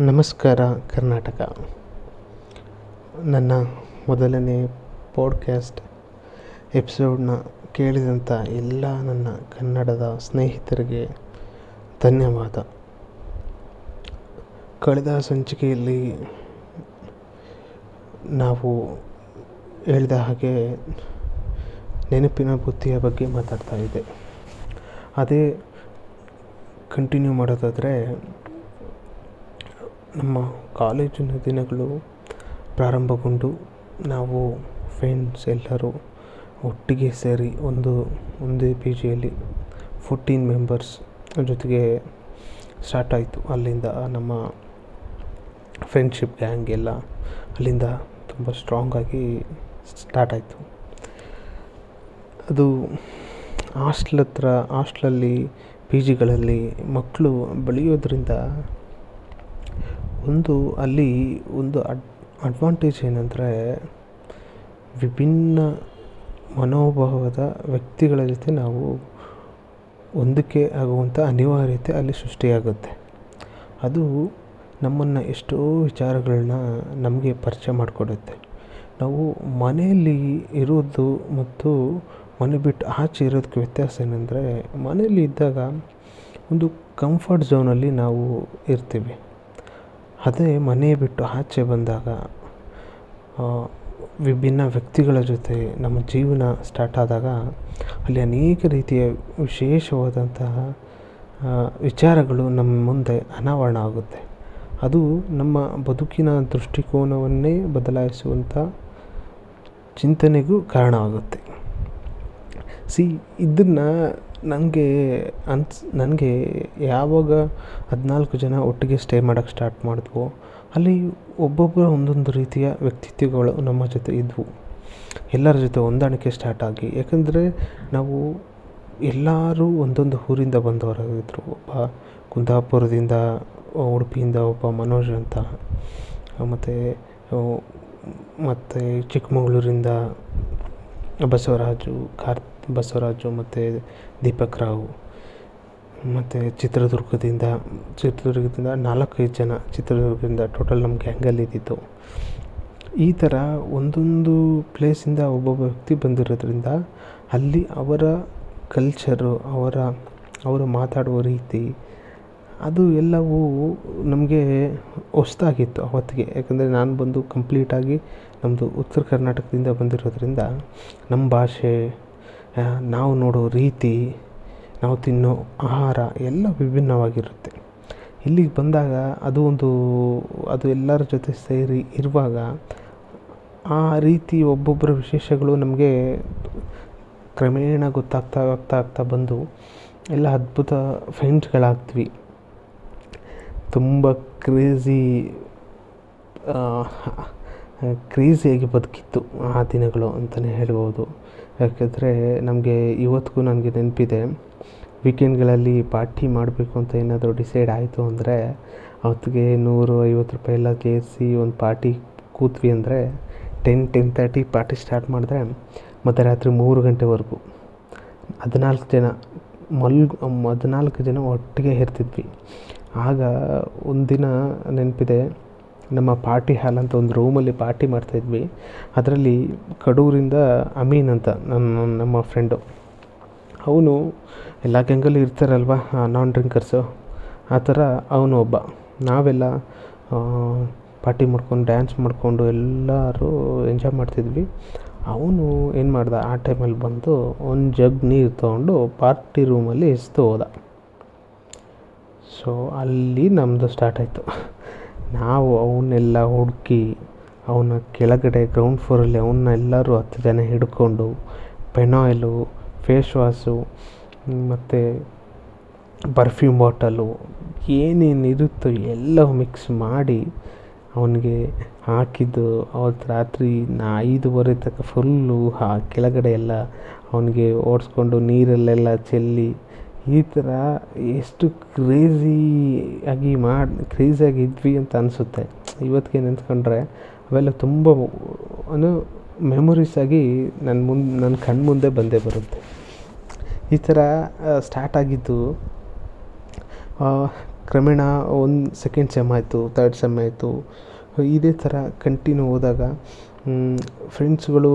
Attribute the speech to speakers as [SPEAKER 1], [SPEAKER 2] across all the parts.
[SPEAKER 1] ನಮಸ್ಕಾರ, ಕರ್ನಾಟಕ. ನನ್ನ ಮೊದಲನೇ ಪಾಡ್ಕ್ಯಾಸ್ಟ್ ಎಪಿಸೋಡ್ನ ಕೇಳಿದಂಥ ಎಲ್ಲ ನನ್ನ ಕನ್ನಡದ ಸ್ನೇಹಿತರಿಗೆ ಧನ್ಯವಾದ. ಕಳೆದ ಸಂಚಿಕೆಯಲ್ಲಿ ನಾವು ಹೇಳಿದ ಹಾಗೆ ನೆನಪಿನ ಬುದ್ಧಿಯ ಬಗ್ಗೆ ಮಾತಾಡ್ತಾ ಇದ್ದೆ. ಅದೇ ಕಂಟಿನ್ಯೂ ಮಾಡೋದಾದರೆ ನಮ್ಮ ಕಾಲೇಜಿನ ದಿನಗಳು ಪ್ರಾರಂಭಗೊಂಡು ನಾವು ಫ್ರೆಂಡ್ಸ್ ಎಲ್ಲರೂ ಒಟ್ಟಿಗೆ ಸೇರಿ ಒಂದು, ಒಂದೇ ಪಿ ಜಿಯಲ್ಲಿ ಫೋರ್ಟೀನ್ ಮೆಂಬರ್ಸ್ ಜೊತೆಗೆ ಸ್ಟಾರ್ಟ್ ಆಯಿತು. ಅಲ್ಲಿಂದ ನಮ್ಮ ಫ್ರೆಂಡ್ಶಿಪ್ ಗ್ಯಾಂಗ್ ಎಲ್ಲ ಅಲ್ಲಿಂದ ತುಂಬ ಸ್ಟ್ರಾಂಗಾಗಿ ಸ್ಟಾರ್ಟ್ ಆಯಿತು. ಅದು ಹಾಸ್ಟ್ಲ್ ಹತ್ರ ಹಾಸ್ಟ್ಲಲ್ಲಿ ಪಿ ಜಿಗಳಲ್ಲಿ ಮಕ್ಕಳು ಬೆಳೆಯೋದ್ರಿಂದ ಒಂದು ಅಲ್ಲಿ ಒಂದು ಅಡ್ ಅಡ್ವಾಂಟೇಜ್ ಏನಂದರೆ ವಿಭಿನ್ನ ಮನೋಭಾವದ ವ್ಯಕ್ತಿಗಳ ಜೊತೆ ನಾವು ಹೊಂದಿಕೆ ಆಗುವಂಥ ಅನಿವಾರ್ಯತೆ ಅಲ್ಲಿ ಸೃಷ್ಟಿಯಾಗುತ್ತೆ. ಅದು ನಮ್ಮನ್ನು ಎಷ್ಟೋ ವಿಚಾರಗಳನ್ನ ನಮಗೆ ಪರಿಚಯ ಮಾಡಿಕೊಡುತ್ತೆ. ನಾವು ಮನೆಯಲ್ಲಿ ಇರೋದು ಮತ್ತು ಮನೆ ಬಿಟ್ಟು ಆಚೆ ಇರೋದಕ್ಕೆ ವ್ಯತ್ಯಾಸ ಏನಂದರೆ ಮನೆಯಲ್ಲಿ ಇದ್ದಾಗ ಒಂದು ಕಂಫರ್ಟ್ ಝೋನಲ್ಲಿ ನಾವು ಇರ್ತೀವಿ. ಅದೇ ಮನೆ ಬಿಟ್ಟು ಆಚೆ ಬಂದಾಗ ವಿಭಿನ್ನ ವ್ಯಕ್ತಿಗಳ ಜೊತೆ ನಮ್ಮ ಜೀವನ ಸ್ಟಾರ್ಟ್ ಆದಾಗ ಅಲ್ಲಿ ಅನೇಕ ರೀತಿಯ ವಿಶೇಷವಾದಂತಹ ವಿಚಾರಗಳು ನಮ್ಮ ಮುಂದೆ ಅನಾವರಣ ಆಗುತ್ತೆ. ಅದು ನಮ್ಮ ಬದುಕಿನ ದೃಷ್ಟಿಕೋನವನ್ನೇ ಬದಲಾಯಿಸುವಂಥ ಚಿಂತನೆಗೂ ಕಾರಣವಾಗುತ್ತೆ ಸಿ ಇದನ್ನು ನನಗೆ ಅನ್ಸ್ ನನಗೆ ಯಾವಾಗ ಹದಿನಾಲ್ಕು ಜನ ಒಟ್ಟಿಗೆ ಸ್ಟೇ ಮಾಡೋಕ್ಕೆ ಸ್ಟಾರ್ಟ್ ಮಾಡಿದ್ವೋ, ಅಲ್ಲಿ ಒಬ್ಬೊಬ್ಬರ ಒಂದೊಂದು ರೀತಿಯ ವ್ಯಕ್ತಿತ್ವಗಳು ನಮ್ಮ ಜೊತೆ ಇದ್ದವು ಎಲ್ಲರ ಜೊತೆ ಹೊಂದಾಣಿಕೆ ಸ್ಟಾರ್ಟ್ ಆಗಿ. ಯಾಕಂದರೆ ನಾವು ಎಲ್ಲರೂ ಒಂದೊಂದು ಊರಿಂದ ಬಂದವರಾಗಿದ್ದರು ಒಬ್ಬ ಕುಂದಾಪುರದಿಂದ ಉಡುಪಿಯಿಂದ, ಒಬ್ಬ ಮನೋಜ್ ಅಂತ. ಮತ್ತು ಮತ್ತು ಚಿಕ್ಕಮಗಳೂರಿಂದ ಬಸವರಾಜು ಕಾರ್ ಬಸವರಾಜು ಮತ್ತು ದೀಪಕ್ ರಾವ್ ಮತ್ತು ಚಿತ್ರದುರ್ಗದಿಂದ ಚಿತ್ರದುರ್ಗದಿಂದ ನಾಲ್ಕೈದು ಜನ ಚಿತ್ರದುರ್ಗದಿಂದ ಟೋಟಲ್ ನಮ್ಮ ಗ್ಯಾಂಗಲ್ಲಿ ಇದ್ದಿದ್ದು. ಈ ಥರ ಒಂದೊಂದು ಪ್ಲೇಸಿಂದ ಒಬ್ಬೊಬ್ಬ ವ್ಯಕ್ತಿ ಬಂದಿರೋದ್ರಿಂದ ಅಲ್ಲಿ ಅವರ ಕಲ್ಚರು ಅವರ, ಅವರು ಮಾತಾಡುವ ರೀತಿ ಅದು ಎಲ್ಲವೂ ನಮಗೆ ಹೊಸ್ದಾಗಿತ್ತು ಅವತ್ತಿಗೆ. ಯಾಕಂದರೆ ನಾನು ಬಂದು ಕಂಪ್ಲೀಟಾಗಿ ನಮ್ಮದು ಉತ್ತರ ಕರ್ನಾಟಕದಿಂದ ಬಂದಿರೋದ್ರಿಂದ ನಮ್ಮ ಭಾಷೆ ನಾವು ನೋಡೋ ರೀತಿ, ನಾವು ತಿನ್ನೋ ಆಹಾರ ಎಲ್ಲ ವಿಭಿನ್ನವಾಗಿರುತ್ತೆ. ಇಲ್ಲಿಗೆ ಬಂದಾಗ ಅದು ಒಂದು, ಅದು ಎಲ್ಲರ ಜೊತೆ ಸೇರಿ ಇರುವಾಗ ಆ ರೀತಿ ಒಬ್ಬೊಬ್ಬರ ವಿಶೇಷಗಳು ನಮಗೆ ಕ್ರಮೇಣ ಗೊತ್ತಾಗ್ತಾ, ಆಗ್ತಾ ಆಗ್ತಾ ಬಂದು ಎಲ್ಲ ಅದ್ಭುತ ಫ್ರೆಂಡ್ಸ್ಗಳಾಗ್ತೀವಿ ತುಂಬ ಕ್ರೇಜಿ ಕ್ರೇಜಿಯಾಗಿ ಬದುಕಿತ್ತು ಆ ದಿನಗಳು ಅಂತಲೇ ಹೇಳ್ಬೋದು. ಯಾಕೆಂದರೆ ನಮಗೆ ಇವತ್ತಿಗೂ ನನಗೆ ನೆನಪಿದೆ. ವೀಕೆಂಡ್ಗಳಲ್ಲಿ ಪಾರ್ಟಿ ಮಾಡಬೇಕು ಅಂತ ಏನಾದರೂ ಡಿಸೈಡ್ ಆಯಿತು ಅಂದರೆ, ಅವತ್ತಿಗೆ ನೂರು ಐವತ್ತು ರೂಪಾಯಿ ಎಲ್ಲ ಸೇರಿಸಿ ಒಂದು ಪಾರ್ಟಿ ಕೂತ್ವಿ ಅಂದರೆ ten ten thirty party start ಮಾಡಿದ್ರೆ ಮಧ್ಯರಾತ್ರಿ ಮೂರು ಗಂಟೆವರೆಗೂ. ಹದಿನಾಲ್ಕು ಜನ ಮಲ್ಗು ಹದಿನಾಲ್ಕು ಜನ ಒಟ್ಟಿಗೆ ಇರ್ತಿದ್ವಿ. ಆಗ ಒಂದಿನ ನೆನಪಿದೆ ನಮ್ಮ ಪಾರ್ಟಿ ಹಾಲ್ ಅಂತ ಒಂದು ರೂಮಲ್ಲಿ ಪಾರ್ಟಿ ಮಾಡ್ತಾಯಿದ್ವಿ ಅದರಲ್ಲಿ ಕಡೂರಿಂದ ಅಮೀನ್ ಅಂತ ನನ್ನ ನಮ್ಮ ಫ್ರೆಂಡು ಅವನು ಎಲ್ಲ ಗ್ಯಾಂಗಲ್ಲೂ ಇರ್ತಾರಲ್ವ ನಾನ್ ಡ್ರಿಂಕರ್ಸು ಆ ಥರ ಅವನು ಒಬ್ಬ. ನಾವೆಲ್ಲ ಪಾರ್ಟಿ ಮಾಡ್ಕೊಂಡು ಡ್ಯಾನ್ಸ್ ಮಾಡಿಕೊಂಡು ಎಲ್ಲರೂ ಎಂಜಾಯ್ ಮಾಡ್ತಿದ್ವಿ. ಅವನು ಏನು ಮಾಡ್ದ, ಆ ಟೈಮಲ್ಲಿ ಬಂದು ಒಂದು ಜಗ್ ನೀರು ತೊಗೊಂಡು ಪಾರ್ಟಿ ರೂಮಲ್ಲಿ ಎಸ್ದು ಹೋದ. ಸೊ ಅಲ್ಲಿ ನಮ್ಮದು ಸ್ಟಾರ್ಟ್ ಆಯಿತು. ನಾವು ಅವನ್ನೆಲ್ಲ ಹುಡುಕಿ ಅವನ ಕೆಳಗಡೆ ಗ್ರೌಂಡ್ ಫ್ಲೋರಲ್ಲಿ ಅವನ್ನ ಎಲ್ಲರೂ ಹತ್ತು ಜನ ಹಿಡ್ಕೊಂಡು ಪೆನಾಯ್ಲು ಫೇಸ್ ವಾಶು ಮತ್ತು ಪರ್ಫ್ಯೂಮ್ ಬಾಟಲು ಏನೇನು ಇರುತ್ತೋ ಎಲ್ಲ ಮಿಕ್ಸ್ ಮಾಡಿ ಅವನಿಗೆ ಹಾಕಿದ್ದು. ಅವತ್ತು ರಾತ್ರಿ ನಾ ಐದುವರೆ ತನಕ ಫುಲ್ಲು ಹಾ ಕೆಳಗಡೆ ಎಲ್ಲ ಅವನಿಗೆ ಓಡಿಸ್ಕೊಂಡು ನೀರಲ್ಲೆಲ್ಲ ಚೆಲ್ಲಿ ಈ ಥರ ಎಷ್ಟು ಕ್ರೇಜಿ ಆಗಿ ಮಾಡಿ ಕ್ರೇಜಿಯಾಗಿ ಇದ್ವಿ ಅಂತ ಅನಿಸುತ್ತೆ. ಇವತ್ತಿಗೆ ನೆನೆಸ್ಕೊಂಡ್ರೆ ಅವೆಲ್ಲ ತುಂಬ ಏನು ಮೆಮೊರೀಸ್ ಆಗಿ ನನ್ನ ಮುಂದೆ ನನ್ನ ಕಣ್ಣು ಮುಂದೆ ಬಂದೇ ಬರುತ್ತೆ. ಈ ಥರ ಸ್ಟಾರ್ಟ್ ಆಗಿದ್ದು ಕ್ರಮೇಣ ಒಂದು ಸೆಕೆಂಡ್ ಸೆಮ್ ಆಯಿತು ತರ್ಡ್ ಸೆಮ್ ಆಯಿತು. ಇದೇ ಥರ ಕಂಟಿನ್ಯೂ ಹೋದಾಗ ಫ್ರೆಂಡ್ಸ್ಗಳು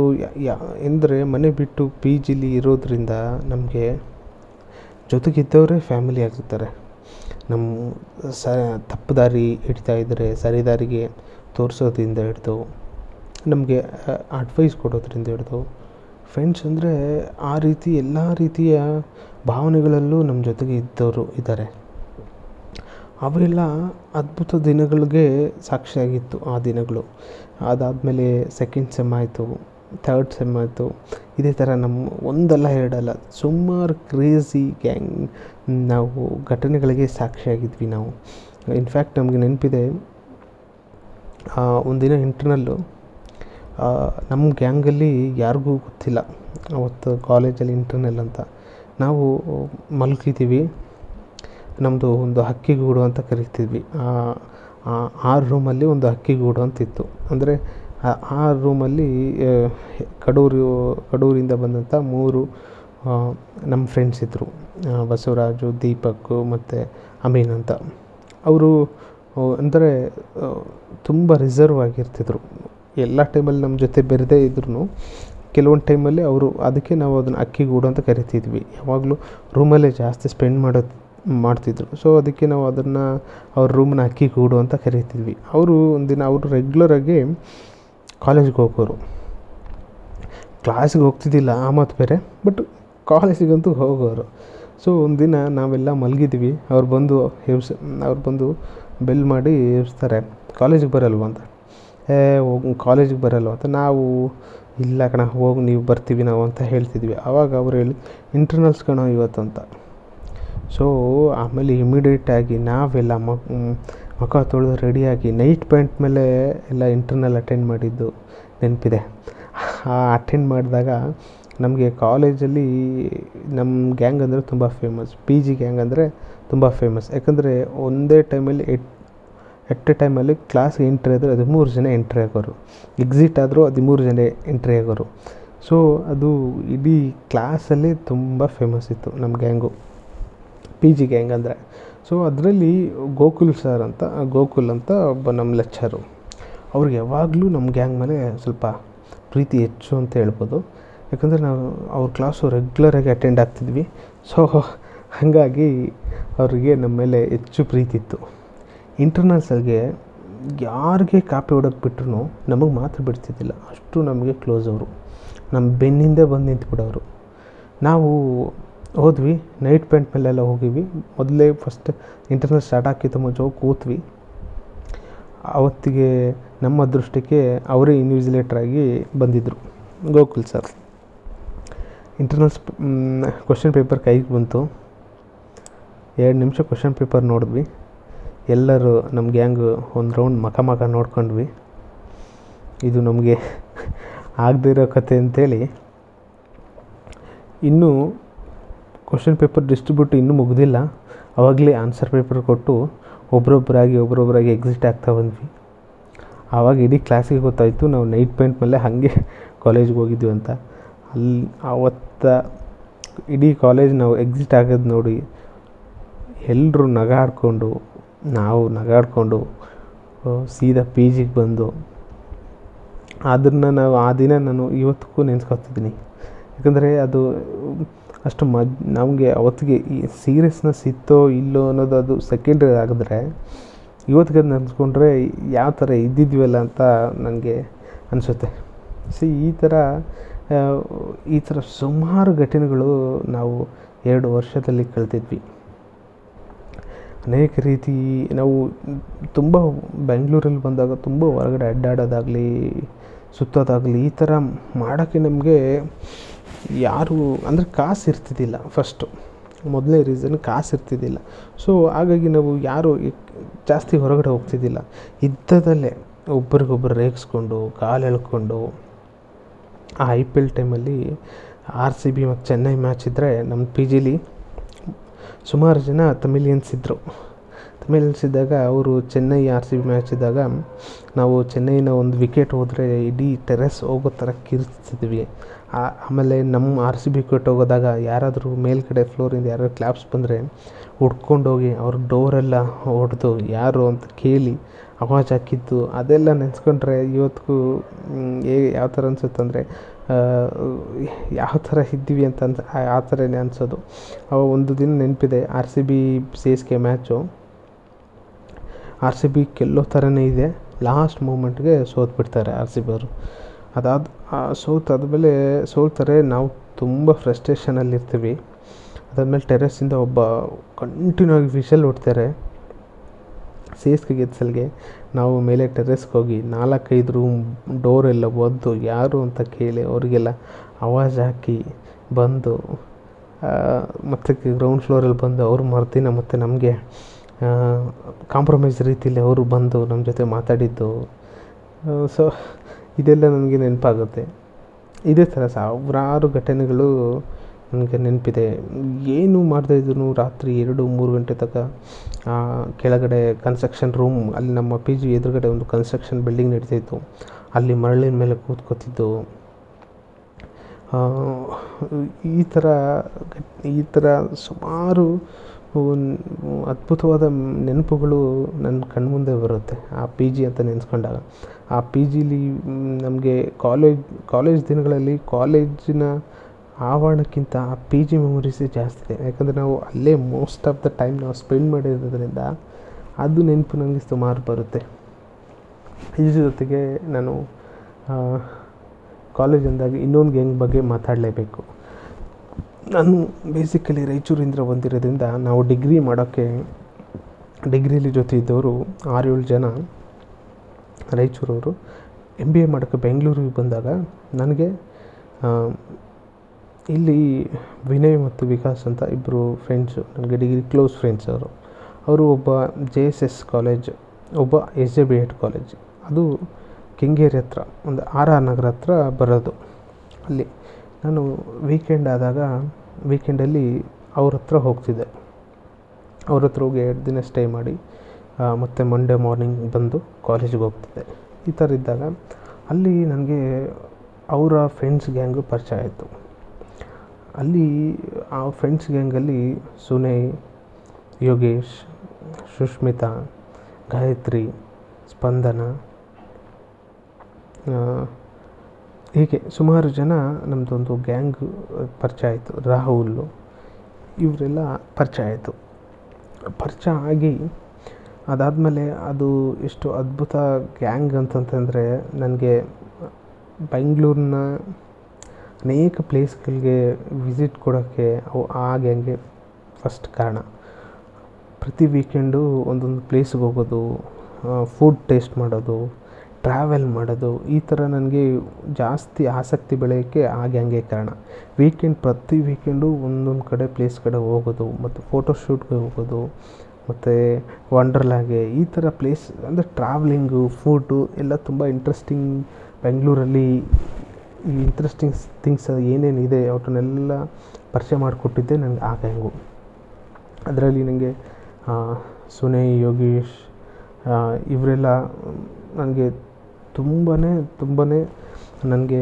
[SPEAKER 1] ಯಾ ಎಂದರೆ ಮನೆ ಬಿಟ್ಟು ಪಿ ಜಿಲಿ ಇರೋದರಿಂದ ನಮಗೆ ಜೊತೆಗಿದ್ದವರೇ ಫ್ಯಾಮಿಲಿ ಆಗಿರ್ತಾರೆ. ನಮ್ಮ ಸ, ತಪ್ಪು ದಾರಿ ಹಿಡಿತಾ ಇದ್ದರೆ ಸರಿ ದಾರಿಗೆ ತೋರಿಸೋದ್ರಿಂದ ಹಿಡಿದು, ನಮಗೆ ಅಡ್ವೈಸ್ ಕೊಡೋದ್ರಿಂದ ಹಿಡಿದು ಫ್ರೆಂಡ್ಸ್ ಅಂದರೆ ಆ ರೀತಿ ಎಲ್ಲ ರೀತಿಯ ಭಾವನೆಗಳಲ್ಲೂ ನಮ್ಮ ಜೊತೆಗೆ ಇದ್ದವರು ಇದ್ದಾರೆ. ಅವೆಲ್ಲ ಅದ್ಭುತ ದಿನಗಳಿಗೆ ಸಾಕ್ಷಿಯಾಗಿತ್ತು ಆ ದಿನಗಳು. ಅದಾದಮೇಲೆ ಸೆಕೆಂಡ್ ಸೆಮ್ ಆಯಿತು. ಥರ್ಡ್ ಸೆಮ್ ಆಯಿತು. ಇದೇ ಥರ ನಮ್ಮ ಒಂದಲ್ಲ ಎರಡಲ್ಲ, ಸುಮಾರು ಕ್ರೇಜಿ ಗ್ಯಾಂಗ್ ನಾವು ಘಟನೆಗಳಿಗೆ ಸಾಕ್ಷಿಯಾಗಿದ್ವಿ ನಾವು. ಇನ್ಫ್ಯಾಕ್ಟ್ ನಮಗೆ ನೆನಪಿದೆ ಒಂದಿನ ಇಂಟರ್ನಲ್ಲು ನಮ್ಮ ಗ್ಯಾಂಗಲ್ಲಿ ಯಾರಿಗೂ ಗೊತ್ತಿಲ್ಲ, ಅವತ್ತು ಕಾಲೇಜಲ್ಲಿ ಇಂಟರ್ನಲ್ ಅಂತ. ನಾವು ಮಲಗಿದ್ದೀವಿ ನಮ್ಮದು ಒಂದು ಹಕ್ಕಿಗೂಡು ಅಂತ ಕರಿತಿದ್ವಿ. ಆ ರೂಮಲ್ಲಿ ಒಂದು ಹಕ್ಕಿಗೂಡು ಅಂತಿತ್ತು. ಅಂದರೆ ಆ ರೂಮಲ್ಲಿ ಕಡೂರು, ಕಡೂರಿಂದ ಬಂದಂಥ ಮೂರು ನಮ್ಮ ಫ್ರೆಂಡ್ಸ್ ಇದ್ದರು ಬಸವರಾಜು, ದೀಪಕ್ ಮತ್ತು ಅಮೀನ್ ಅಂತ. ಅವರು ಅಂದರೆ ತುಂಬ ರಿಸರ್ವ್ ಆಗಿರ್ತಿದ್ರು. ಎಲ್ಲ ಟೈಮಲ್ಲಿ ನಮ್ಮ ಜೊತೆ ಬೆರೆದೇ ಇದ್ರೂ ಕೆಲವೊಂದು ಟೈಮಲ್ಲಿ ಅವರು, ಅದಕ್ಕೆ ನಾವು ಅದನ್ನು ಅಕ್ಕಿಗೂಡು ಅಂತ ಕರಿತಿದ್ವಿ. ಯಾವಾಗಲೂ ರೂಮಲ್ಲೇ ಜಾಸ್ತಿ ಸ್ಪೆಂಡ್ ಮಾಡೋದು ಮಾಡ್ತಿದ್ರು. ಸೊ ಅದಕ್ಕೆ ನಾವು ಅದನ್ನು, ಅವ್ರ ರೂಮನ್ನ ಅಕ್ಕಿ ಗೂಡು ಅಂತ ಕರಿತಿದ್ವಿ. ಅವರು ಒಂದಿನ, ಅವರು ರೆಗ್ಯುಲರಾಗಿ ಕಾಲೇಜ್ಗೆ ಹೋಗೋರು. ಕ್ಲಾಸಿಗೆ ಹೋಗ್ತಿದ್ದಿಲ್ಲ, ಆ ಮಾತು ಬೇರೆ ಬಟ್ ಕಾಲೇಜಿಗಂತೂ ಹೋಗೋರು. ಸೊ ಒಂದಿನ ನಾವೆಲ್ಲ ಮಲಗಿದ್ವಿ, ಅವ್ರು ಬಂದು ಎಬ್ಸ್ ಅವ್ರು ಬಂದು ಬೆಲ್ ಮಾಡಿ ಎಬ್ಸ್ತಾರೆ ಕಾಲೇಜಿಗೆ ಬರಲ್ವ? ಅಂತ. ಏ, ಹೋಗಿ, ಕಾಲೇಜಿಗೆ ಬರಲ್ವ? ಅಂತ. ನಾವು, ಇಲ್ಲ ಕಣ, ಹೋಗಿ, ನೀವು ಬರ್ತೀವಿ ನಾವು ಅಂತ ಹೇಳ್ತಿದ್ವಿ. ಆವಾಗ ಅವ್ರು ಹೇಳಿ ಇಂಟರ್ನಲ್ಸ್ ಕಣ ಇವತ್ತು ಅಂತ ಸೊ ಆಮೇಲೆ ಇಮಿಡಿಯೇಟಾಗಿ ನಾವೆಲ್ಲ ಮುಖ ತೊಳೆದು ರೆಡಿಯಾಗಿ ನೈಟ್ ಪ್ಯಾಂಟ್ ಮೇಲೆ ಎಲ್ಲ ಇಂಟರ್ನಲ್ ಅಟೆಂಡ್ ಮಾಡಿದ್ದು ನೆನಪಿದೆ. ಆ ಅಟೆಂಡ್ ಮಾಡಿದಾಗ ನಮಗೆ ಕಾಲೇಜಲ್ಲಿ ನಮ್ಮ ಗ್ಯಾಂಗ್ ಅಂದರೆ ತುಂಬ ಫೇಮಸ್ ಪಿ ಜಿ ಗ್ಯಾಂಗ್ ಅಂದರೆ ತುಂಬ ಫೇಮಸ್ ಯಾಕಂದರೆ ಒಂದೇ ಟೈಮಲ್ಲಿ ಎಟ್ ಎಟ್ ಎ ಟೈಮಲ್ಲಿ ಕ್ಲಾಸ್ಗೆ ಎಂಟ್ರಿ ಆದರೆ ಹದಿಮೂರು ಜನ ಎಂಟ್ರಿ ಆಗೋರು. ಎಕ್ಸಿಟ್ ಆದರೂ ಹದಿಮೂರು ಜನ ಎಂಟ್ರಿ ಆಗೋರು. ಸೊ ಅದು ಇಡೀ ಕ್ಲಾಸಲ್ಲಿ ತುಂಬ ಫೇಮಸ್ ಇತ್ತು ನಮ್ಮ ಗ್ಯಾಂಗು ಪಿ ಜಿ ಗ್ಯಾಂಗ್ ಅಂದರೆ. ಸೊ ಅದರಲ್ಲಿ ಗೋಕುಲ್ ಸರ್ ಅಂತ, ಗೋಕುಲ್ ಅಂತ ಒಬ್ಬ ನಮ್ಮ ಲೆಕ್ಚರು ಅವ್ರಿಗೆ ಯಾವಾಗಲೂ ನಮ್ಮ ಗ್ಯಾಂಗ್ ಮೇಲೆ ಸ್ವಲ್ಪ ಪ್ರೀತಿ ಹೆಚ್ಚು ಅಂತ ಹೇಳ್ಬೋದು. ಯಾಕಂದರೆ ನಾವು ಅವ್ರ ಕ್ಲಾಸು ರೆಗ್ಯುಲರಾಗಿ ಅಟೆಂಡ್ ಆಗ್ತಿದ್ವಿ. ಸೊ ಹಾಗಾಗಿ ಅವರಿಗೆ ನಮ್ಮ ಮೇಲೆ ಹೆಚ್ಚು ಪ್ರೀತಿ ಇತ್ತು. ಇಂಟರ್ನಲ್ಸಲ್ಲಿಗೆ ಯಾರಿಗೆ ಕಾಪಿ ಹೊಡೋಕೆ ಬಿಟ್ರು ನಮಗೆ ಮಾತ್ರ ಬಿಡ್ತಿದ್ದಿಲ್ಲ. ಅಷ್ಟು ನಮಗೆ ಕ್ಲೋಸ್ ಅವರು. ನಮ್ಮ ಬೆನ್ನಿಂದೆ ಬಂದು ನಿಂತ್ಬಿಡೋರು. ನಾವು ಹೋದ್ವಿ ನೈಟ್ ಪ್ಯಾಂಟ್ ಮೇಲೆಲ್ಲ ಹೋಗಿವಿ ಮೊದಲೇ ಫಸ್ಟ್ ಇಂಟರ್ನಲ್ ಸ್ಟಾರ್ಟ್ ಆಗ್ತಿತ್ತು ಮುಂಚೆ ಕೂತ್ವಿ. ಅವತ್ತಿಗೆ ನಮ್ಮ ಅದೃಷ್ಟಕ್ಕೆ ಅವರೇ ಇನ್ವಿಜಿಲೇಟ್ರಾಗಿ ಬಂದಿದ್ದರು Gokul sir internals question paper ಕೈಗೆ ಬಂತು. ಎರಡು ನಿಮಿಷ ಕ್ವಶನ್ ಪೇಪರ್ ನೋಡಿದ್ವಿ. ಎಲ್ಲರೂ ನಮ್ಮ ಗ್ಯಾಂಗ್ ಒಂದು ರೌಂಡ್ ಮಖ ಮಖ ನೋಡ್ಕೊಂಡ್ವಿ. ಇದು ನಮಗೆ ಆಗದೇ ಇರೋ ಕತೆ ಅಂತೇಳಿ. ಇನ್ನೂ ಕ್ವಶನ್ ಪೇಪರ್ ಡಿಸ್ಟ್ರಿಬ್ಯೂಟ್ ಇನ್ನೂ ಮುಗಿದಿಲ್ಲ. ಆವಾಗಲೇ ಆನ್ಸರ್ ಪೇಪರ್ ಕೊಟ್ಟು ಒಬ್ಬರೊಬ್ಬರಾಗಿ ಒಬ್ಬರೊಬ್ಬರಾಗಿ ಎಕ್ಸಿಟ್ ಆಗ್ತಾ ಬಂದ್ವಿ. ಆವಾಗ ಇಡೀ ಕ್ಲಾಸಿಗೆ ಗೊತ್ತಾಯಿತು, ನಾವು ನೈಟ್ ಪೇಂಟ್ ಮೇಲೆ ಹಾಗೆ ಕಾಲೇಜ್ಗೆ ಹೋಗಿದ್ವಿ ಅಂತ. ಅಲ್ಲಿ ಆವತ್ತ ಇಡೀ ಕಾಲೇಜ್ ನಾವು ಎಕ್ಸಿಟ್ ಆಗೋದು ನೋಡಿ ಎಲ್ಲರೂ ನಗಾಡಿಕೊಂಡು, ನಾವು ನಗಾಡಿಕೊಂಡು ಸೀದಾ ಪಿ ಜಿಗೆ ಬಂದು. ಅದನ್ನು ನಾವು ಆ ದಿನ ನಾನು ಇವತ್ತಿಗೂ ನೆನೆಸ್ಕೊತಿದ್ದೀನಿ. ಯಾಕಂದರೆ ಅದು ಅಷ್ಟು ಮಜ್ ನಮಗೆ ಅವತ್ತಿಗೆ ಈ ಸೀರಿಯಸ್ನೆಸ್ ಇತ್ತೋ ಇಲ್ಲೋ ಅನ್ನೋದು ಅದು ಸೆಕೆಂಡ್ರಿ ಆಗಿದ್ರೆ, ಇವತ್ತಿಗೆ ಅದು ನೆನೆಸ್ಕೊಂಡ್ರೆ ಯಾವ ಥರ ಇದ್ದಿದ್ವಲ್ಲ ಅಂತ ನನಗೆ ಅನಿಸುತ್ತೆ. ಸೊ ಈ ಥರ ಈ ಥರ ಸುಮಾರು ಘಟನೆಗಳು ನಾವು ಎರಡು ವರ್ಷದಲ್ಲಿ ಕಳೆದಿದ್ವಿ ಅನೇಕ ರೀತಿ ನಾವು ತುಂಬ ಬೆಂಗಳೂರಲ್ಲಿ ಬಂದಾಗ ತುಂಬ ಹೊರಗಡೆ ಅಡ್ಡಾಡೋದಾಗಲಿ ಸುತ್ತೋದಾಗಲಿ ಈ ಥರ ಮಾಡೋಕ್ಕೆ ನಮಗೆ ಯಾರು, ಅಂದರೆ ಕಾಸು ಇರ್ತಿದ್ದಿಲ್ಲ ಫಸ್ಟು ಮೊದಲನೇ ರೀಸನ್ ಕಾಸು ಇರ್ತಿದ್ದಿಲ್ಲ. ಸೊ ಹಾಗಾಗಿ ನಾವು ಯಾರು ಜಾಸ್ತಿ ಹೊರಗಡೆ ಹೋಗ್ತಿದ್ದಿಲ್ಲ. ಇದ್ದದಲ್ಲೇ ಒಬ್ರಿಗೊಬ್ರು ರೇಗಿಸ್ಕೊಂಡು, ಕಾಲು ಎಳ್ಕೊಂಡು, ಆ ಐ ಪಿ ಎಲ್ ಟೈಮಲ್ಲಿ ಆರ್ ಸಿ ಬಿ ಮತ್ತು ಚೆನ್ನೈ ಮ್ಯಾಚ್ ಇದ್ದರೆ ನಮ್ಮ ಪಿ ಜಿಲಿ ಸುಮಾರು ಜನ ತಮಿಲಿಯನ್ಸ್ ಇದ್ದರು ಇದ್ದಾಗ ಅವರು Chennai R C B match ಇದ್ದಾಗ ನಾವು ಚೆನ್ನೈನ ಒಂದು ವಿಕೆಟ್ ಹೋದರೆ ಇಡೀ ಟೆರೆಸ್ ಹೋಗೋ ಥರ ಕಿರ್ಚ್ತಿದ್ವಿ. ಆಮೇಲೆ ನಮ್ಮ ಆರ್ ಸಿ ಬಿ ವಿಕೆಟ್ ಹೋಗೋದಾಗ ಯಾರಾದರೂ ಮೇಲ್ಗಡೆ ಫ್ಲೋರಿಂದ ಯಾರಾದ್ರು ಕ್ಲಾಪ್ಸ್ ಬಂದರೆ ಹುಡ್ಕೊಂಡೋಗಿ ಅವ್ರ ಡೋರೆಲ್ಲ ಹೊಡೆದು ಯಾರು ಅಂತ ಕೇಳಿ ಅವಾಜ್ ಹಾಕಿದ್ದು. ಅದೆಲ್ಲ ನೆನೆಸ್ಕೊಂಡ್ರೆ ಇವತ್ತಿಗೂ ಏ ಯಾವ ಥರ ಅನ್ಸುತ್ತೆ ಅಂದರೆ ಯಾವ ಥರ ಇದ್ದೀವಿ ಅಂತ ಆ ಥರನೇ ಅನಿಸೋದು. ಒಂದು ದಿನ ನೆನಪಿದೆ R C B C S match. R C B ಗೆಲ್ಲೋ ಥರನೇ ಇದೆ. ಲಾಸ್ಟ್ ಮೂಮೆಂಟ್ಗೆ ಸೋತ್ಬಿಡ್ತಾರೆ ಆರ್ ಸಿ ಬಿ ಅವರು. ಅದಾದ ಸೋತಾದ್ಮೇಲೆ ಸೋಲ್ತಾರೆ. ನಾವು ತುಂಬ ಫ್ರಸ್ಟ್ರೇಷನಲ್ಲಿರ್ತೀವಿ. ಅದಾದಮೇಲೆ ಟೆರೆಸ್ಸಿಂದ ಒಬ್ಬ ಕಂಟಿನ್ಯೂ ಆಗಿ ವಿಷಲ್ ಹೊಡ್ತಾರೆ. ಸಿ ಎಸ್ ಕೆ ಗೆದ್ಸಲ್ಗೆ. ನಾವು ಮೇಲೆ ಟೆರೆಸ್ಗೆ ಹೋಗಿ ನಾಲ್ಕೈದು ರೂಮ್ ಡೋರೆಲ್ಲ ಒದ್ದು, ಯಾರು ಅಂತ ಕೇಳಿ ಅವರಿಗೆಲ್ಲ ಆವಾಜ್ ಹಾಕಿ ಬಂದು ಮತ್ತೆ ಗ್ರೌಂಡ್ ಫ್ಲೋರಲ್ಲಿ ಬಂದು ಅವ್ರು ಮರುದಿನ ಮತ್ತೆ ನಮಗೆ ಕಾಂಪ್ರಮೈಸ್ ರೀತಿಯಲ್ಲಿ ಅವರು ಬಂದು ನಮ್ಮ ಜೊತೆ ಮಾತಾಡಿದ್ದು ಸೊ ಇದೆಲ್ಲ ನನಗೆ ನೆನಪಾಗುತ್ತೆ. ಇದೇ ಥರ ಸಾವಿರಾರು ಘಟನೆಗಳು ನನಗೆ ನೆನಪಿದೆ. ಏನು ಮಾಡ್ತಾ ಇದ್ರು ರಾತ್ರಿ ಎರಡು, ಮೂರು ಗಂಟೆ ತನಕ ಕೆಳಗಡೆ ಕನ್ಸ್ಟ್ರಕ್ಷನ್ ರೂಮ್ ಅಲ್ಲಿ ನಮ್ಮ ಪಿ ಜಿ ಎದುರುಗಡೆ ಒಂದು ಕನ್ಸ್ಟ್ರಕ್ಷನ್ ಬಿಲ್ಡಿಂಗ್ ನಡೀತಾಯಿತ್ತು ಅಲ್ಲಿ ಮರಳಿನ ಮೇಲೆ ಕೂತ್ಕೋತಿದ್ದು. ಈ ಥರ ಈ ಥರ ಸುಮಾರು ಅದ್ಭುತವಾದ ನೆನಪುಗಳು ನನ್ನ ಕಣ್ಮುಂದೆ ಬರುತ್ತೆ, ಆ ಪಿ ಜಿ ಅಂತ ನೆನೆಸ್ಕೊಂಡಾಗ. ಆ ಪಿ ಜಿಲಿ ನಮಗೆ ಕಾಲೇಜ್ ಕಾಲೇಜ್ ದಿನಗಳಲ್ಲಿ ಕಾಲೇಜಿನ ಆವರಣಕ್ಕಿಂತ ಆ ಪಿ ಜಿ ಮೆಮೊರೀಸೇ ಜಾಸ್ತಿ ಇದೆ. ಯಾಕಂದರೆ ನಾವು ಅಲ್ಲೇ ಮೋಸ್ಟ್ ಆಫ್ ದ ಟೈಮ್ ನಾವು ಸ್ಪೆಂಡ್ ಮಾಡಿರೋದ್ರಿಂದ ಅದು ನೆನಪು ನನಗೆ ಸುಮಾರು ಬರುತ್ತೆ. ಇದ್ರ ಜೊತೆಗೆ ನಾನು ಕಾಲೇಜ್ ಅಂದಾಗ ಇನ್ನೊಂದು ಗ್ಯಾಂಗ್ ಬಗ್ಗೆ ಮಾತಾಡಲೇಬೇಕು. ನಾನು ಬೇಸಿಕಲಿ ರಾಯಚೂರಿಂದ ಬಂದಿರೋದ್ರಿಂದ ನಾವು ಡಿಗ್ರಿ ಮಾಡೋಕ್ಕೆ ಡಿಗ್ರಿಲಿ ಜೊತೆ ಇದ್ದವರು ಆರು ಏಳು ಜನ ರಾಯಚೂರವರು ಎಂ ಬಿ ಎ ಮಾಡೋಕ್ಕೆ ಬೆಂಗಳೂರಿಗೆ ಬಂದಾಗ ನನಗೆ ಇಲ್ಲಿ ವಿನಯ್ ಮತ್ತು ವಿಕಾಸ್ ಅಂತ ಇಬ್ಬರು ಫ್ರೆಂಡ್ಸು ನನಗೆ ಡಿಗ್ರಿ ಕ್ಲೋಸ್ ಫ್ರೆಂಡ್ಸ್ ಅವರು. ಅವರು ಒಬ್ಬ ಜೆ ಎಸ್ ಎಸ್ ಕಾಲೇಜ್ ಒಬ್ಬ S J B Ed college ಅದು ಕೆಂಗೇರಿ ಹತ್ರ, ಒಂದು ಆರ್ ಆರ್ ನಗರ ಹತ್ರ ಬರೋದು ಅಲ್ಲಿ. ನಾನು ವೀಕೆಂಡ್ ಆದಾಗ ವೀಕೆಂಡಲ್ಲಿ ಅವ್ರ ಹತ್ರ ಹೋಗ್ತಿದ್ದೆ. ಅವ್ರ ಹತ್ರ ಹೋಗಿ ಎರಡು ದಿನ ಸ್ಟೇ ಮಾಡಿ ಮತ್ತು ಮಂಡೇ ಮಾರ್ನಿಂಗ್ ಬಂದು ಕಾಲೇಜಿಗೆ ಹೋಗ್ತಿದ್ದೆ. ಈ ಥರ ಇದ್ದಾಗ ಅಲ್ಲಿ ನನಗೆ ಅವರ ಫ್ರೆಂಡ್ಸ್ ಗ್ಯಾಂಗು ಪರಿಚಯ ಆಯಿತು. ಅಲ್ಲಿ ಆ ಫ್ರೆಂಡ್ಸ್ ಗ್ಯಾಂಗಲ್ಲಿ ಸುನೈ, ಯೋಗೇಶ್ ಸುಷ್ಮಿತಾ ಗಾಯತ್ರಿ, ಸ್ಪಂದನ ಹೀಗೆ ಸುಮಾರು ಜನ ನಮ್ಮದೊಂದು ಗ್ಯಾಂಗ್, ಪರಿಚಯ ಆಯಿತು. ರಾಹುಲ್, ಇವರೆಲ್ಲ ಪರಿಚಯ ಆಯಿತು. ಪರಿಚಯ ಆಗಿ ಅದಾದಮೇಲೆ ಅದು ಎಷ್ಟು ಅದ್ಭುತ ಗ್ಯಾಂಗ್ ಅಂತಂತಂದರೆ ನನಗೆ ಬೆಂಗಳೂರಿನ ಅನೇಕ ಪ್ಲೇಸ್ಗಳಿಗೆ ವಿಸಿಟ್ ಕೊಡೋಕ್ಕೆ ಅವು ಆ ಗ್ಯಾಂಗೆ ಫಸ್ಟ್ ಕಾರಣ. ಪ್ರತಿ ವೀಕೆಂಡು ಒಂದೊಂದು ಪ್ಲೇಸ್ಗೆ ಹೋಗೋದು ಫುಡ್ ಟೇಸ್ಟ್ ಮಾಡೋದು ಟ್ರಾವೆಲ್ ಮಾಡೋದು, ಈ ಥರ ನನಗೆ ಜಾಸ್ತಿ ಆಸಕ್ತಿ ಬೆಳೆಯೋಕ್ಕೆ ಹಾಗೆ ಹಂಗೆ ಕಾರಣ. ವೀಕೆಂಡ್ ಪ್ರತಿ ವೀಕೆಂಡು ಒಂದೊಂದು ಕಡೆ ಪ್ಲೇಸ್ ಕಡೆ ಹೋಗೋದು, ಮತ್ತು ಫೋಟೋಶೂಟ್ಗೆ ಹೋಗೋದು, ಮತ್ತು ವಂಡರ್ಲಾಗೆ ಈ ಥರ ಪ್ಲೇಸ್ ಅಂದರೆ ಟ್ರಾವ್ಲಿಂಗು ಫುಡ್ಡು ಎಲ್ಲ ತುಂಬ ಇಂಟ್ರೆಸ್ಟಿಂಗ್ ಬೆಂಗಳೂರಲ್ಲಿ ಈ ಇಂಟ್ರೆಸ್ಟಿಂಗ್ ಥಿಂಗ್ಸ್ ಏನೇನಿದೆ ಅವ್ರನ್ನೆಲ್ಲ ಪರಿಚಯ ಮಾಡಿಕೊಟ್ಟಿದ್ದೆ ನನಗೆ ಆಗ ಗ್ಯಾಂಗು ಅದರಲ್ಲಿ ನನಗೆ ಸುನೇ, ಯೋಗೇಶ್ ಇವರೆಲ್ಲ ನನಗೆ ತುಂಬಾ ತುಂಬಾ ನನಗೆ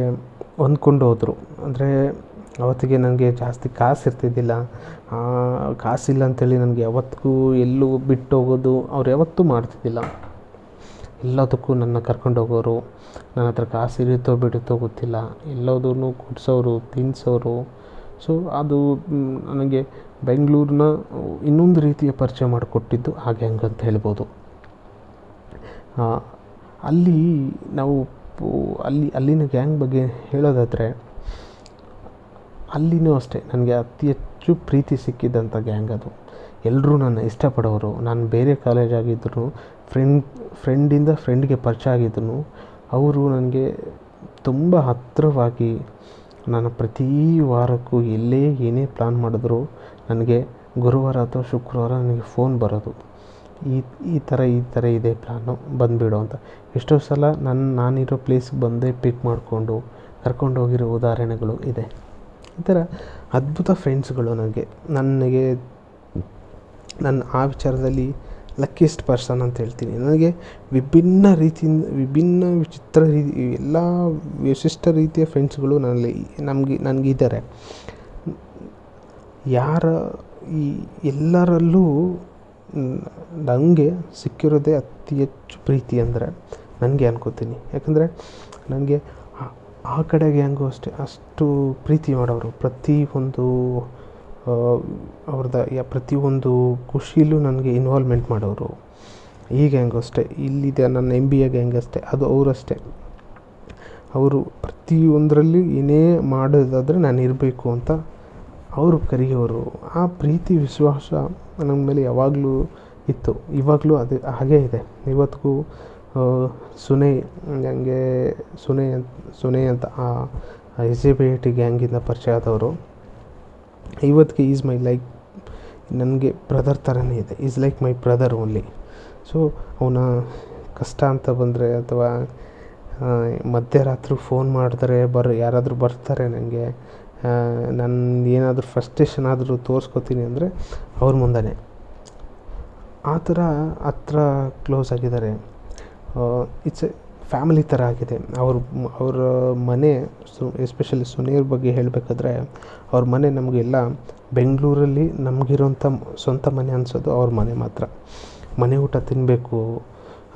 [SPEAKER 1] ಹೊಂದ್ಕೊಂಡು ಹೋದರು. ಅಂದರೆ ಅವತ್ತಿಗೆ ನನಗೆ ಜಾಸ್ತಿ ಕಾಸು ಇರ್ತಿದ್ದಿಲ್ಲ. ಕಾಸಿಲ್ಲ ಅಂಥೇಳಿ ನನಗೆ ಯಾವತ್ತಿಗೂ ಎಲ್ಲೂ ಬಿಟ್ಟು ಹೋಗೋದು ಅವ್ರು ಯಾವತ್ತೂ ಮಾಡ್ತಿದ್ದಿಲ್ಲ. ಎಲ್ಲದಕ್ಕೂ ನನ್ನ ಕರ್ಕೊಂಡು ಹೋಗೋರು, ನನ್ನ ಹತ್ರ ಕಾಸು ಇರುತ್ತೋ ಬಿಡುತ್ತೋ ಗೊತ್ತಿಲ್ಲ. ಎಲ್ಲದನ್ನೂ ಕುಡ್ಸೋರು ತಿನ್ನಿಸೋರು ಸೊ ಅದು ನನಗೆ ಬೆಂಗಳೂರನ್ನ ಇನ್ನೊಂದು ರೀತಿಯ ಪರಿಚಯ ಮಾಡಿಕೊಟ್ಟಿದ್ದು ಹಾಗೆ ಅಂತ ಹೇಳ್ಬೋದು. ಅಲ್ಲಿ ನಾವು ಅಲ್ಲಿ, ಅಲ್ಲಿನ ಗ್ಯಾಂಗ್ ಬಗ್ಗೆ ಹೇಳೋದಾದರೆ, ಅಲ್ಲಿನೂ ಅಷ್ಟೇ. ನನಗೆ ಅತಿ ಹೆಚ್ಚು ಪ್ರೀತಿ ಸಿಕ್ಕಿದ್ದಂಥ ಗ್ಯಾಂಗ್ ಅದು. ಎಲ್ಲರೂ ನನ್ನ ಇಷ್ಟಪಡೋರು. ನಾನು ಬೇರೆ ಕಾಲೇಜ್ ಆಗಿದ್ರು ಫ್ರೆಂಡ್ ಫ್ರೆಂಡಿಂದ ಫ್ರೆಂಡ್ಗೆ ಪರಿಚಯ ಆಗಿದ್ರು, ಅವರು ನನಗೆ ತುಂಬ ಹತ್ತಿರವಾಗಿ ನಾನು ಪ್ರತಿ ವಾರಕ್ಕೂ ಎಲ್ಲೇ ಏನೇ ಪ್ಲ್ಯಾನ್ ಮಾಡಿದ್ರು, ನನಗೆ ಗುರುವಾರ ಅಥವಾ ಶುಕ್ರವಾರ ನನಗೆ ಫೋನ್ ಬರೋದು. ಈ ಈ ಥರ ಈ ಥರ ಇದೆ ಪ್ಲ್ಯಾನು ಬಂದುಬಿಡು ಅಂತ. ಎಷ್ಟೋ ಸಲ ನನ್ನ ನಾನಿರೋ ಪ್ಲೇಸ್ಗೆ ಬಂದೇ ಪಿಕ್ ಮಾಡಿಕೊಂಡು ಕರ್ಕೊಂಡು ಹೋಗಿರೋ ಉದಾಹರಣೆಗಳು ಇದೆ. ಈ ಥರ ಅದ್ಭುತ ಫ್ರೆಂಡ್ಸ್ಗಳು ನನಗೆ ನನಗೆ ನನ್ನ ಆ ವಿಚಾರದಲ್ಲಿ ಲಕ್ಕಿಯೆಸ್ಟ್ ಪರ್ಸನ್ ಅಂತ ಹೇಳ್ತೀನಿ. ನನಗೆ ವಿಭಿನ್ನ ರೀತಿಯಿಂದ, ವಿಭಿನ್ನ ವಿಚಿತ್ರ ರೀತಿ, ಎಲ್ಲ ವಿಶಿಷ್ಟ ರೀತಿಯ ಫ್ರೆಂಡ್ಸ್ಗಳು ನನ್ನಲ್ಲಿ, ನಮಗೆ, ನನಗಿದ್ದಾರೆ. ಯಾರ, ಈ ಎಲ್ಲರಲ್ಲೂ ನನಗೆ ಸಿಕ್ಕಿರೋದೇ ಅತಿ ಹೆಚ್ಚು ಪ್ರೀತಿ ಅಂದರೆ ನನಗೆ ಅನ್ಕೋತೀನಿ. ಯಾಕಂದರೆ ನನಗೆ ಆ ಕಡೆಗೆ ಹೆಂಗೋ ಅಷ್ಟೇ, ಅಷ್ಟು ಪ್ರೀತಿ ಮಾಡೋರು. ಪ್ರತಿ ಒಂದು ಅವ್ರದ್ದು ಯಾ ಪ್ರತಿಯೊಂದು ಖುಷಿಲೂ ನನಗೆ ಇನ್ವಾಲ್ವ್ಮೆಂಟ್ ಮಾಡೋರು. ಈಗ ಹೆಂಗೋ ಅಷ್ಟೇ, ಇಲ್ಲಿದೆ ನನ್ನ ಎಂ ಬಿ ಎಗೆ ಗ್ಯಾಂಗ್ ಅಷ್ಟೇ, ಅದು ಅವರಷ್ಟೇ. ಅವರು ಪ್ರತಿಯೊಂದರಲ್ಲಿ ಏನೇ ಮಾಡೋದಾದರೆ ನಾನು ಇರಬೇಕು ಅಂತ ಅವರು ಕರೆಯೋರು. ಆ ಪ್ರೀತಿ, ವಿಶ್ವಾಸ ನನ್ನ ಮೇಲೆ ಯಾವಾಗಲೂ ಇತ್ತು. ಇವಾಗಲೂ ಅದು, ಹಾಗೇ ಇದೆ. ಇವತ್ತಿಗೂ ಸುನೈ ಹಂಗೆ, ಸುನೈ ಅಂತ ಸುನೈ ಅಂತ ಆ S J B I T ಗ್ಯಾಂಗಿಂದ ಪರಿಚಯ ಆದವರು. ಇವತ್ತಿಗೆ ಈಸ್ ಮೈ ಲೈಕ್, ನನಗೆ ಬ್ರದರ್ ಥರನೇ ಇದೆ. Is like my brother only. So, ಅವನ ಕಷ್ಟ ಅಂತ ಬಂದರೆ ಅಥವಾ ಮಧ್ಯರಾತ್ರಿ ಫೋನ್ ಮಾಡಿದ್ರೆ ಬರ್, ಯಾರಾದರೂ ಬರ್ತಾರೆ ನನಗೆ ನನ್ನ ಏನಾದರೂ ಫ್ರಸ್ಟ್ರೇಷನ್ ಆದರೂ ತೋರಿಸ್ಕೊತೀನಿ ಅಂದರೆ ಅವ್ರ ಮುಂದೆನೇ. ಆ ಥರ ಹತ್ರ ಕ್ಲೋಸ್ ಆಗಿದ್ದಾರೆ. ಇಟ್ಸ್ ಎ ಫ್ಯಾಮಿಲಿ ಥರ ಆಗಿದೆ. ಅವ್ರ ಅವರ ಮನೆ ಸು ಎಸ್ಪೆಷಲಿ ಸುನೀರ್ ಬಗ್ಗೆ ಹೇಳಬೇಕಾದ್ರೆ ಅವ್ರ ಮನೆ ನಮಗೆಲ್ಲ ಬೆಂಗಳೂರಲ್ಲಿ ನಮಗಿರೋಂಥ ಸ್ವಂತ ಮನೆ ಅನ್ಸೋದು ಅವ್ರ ಮನೆ ಮಾತ್ರ. ಮನೆ ಊಟ ತಿನ್ನಬೇಕು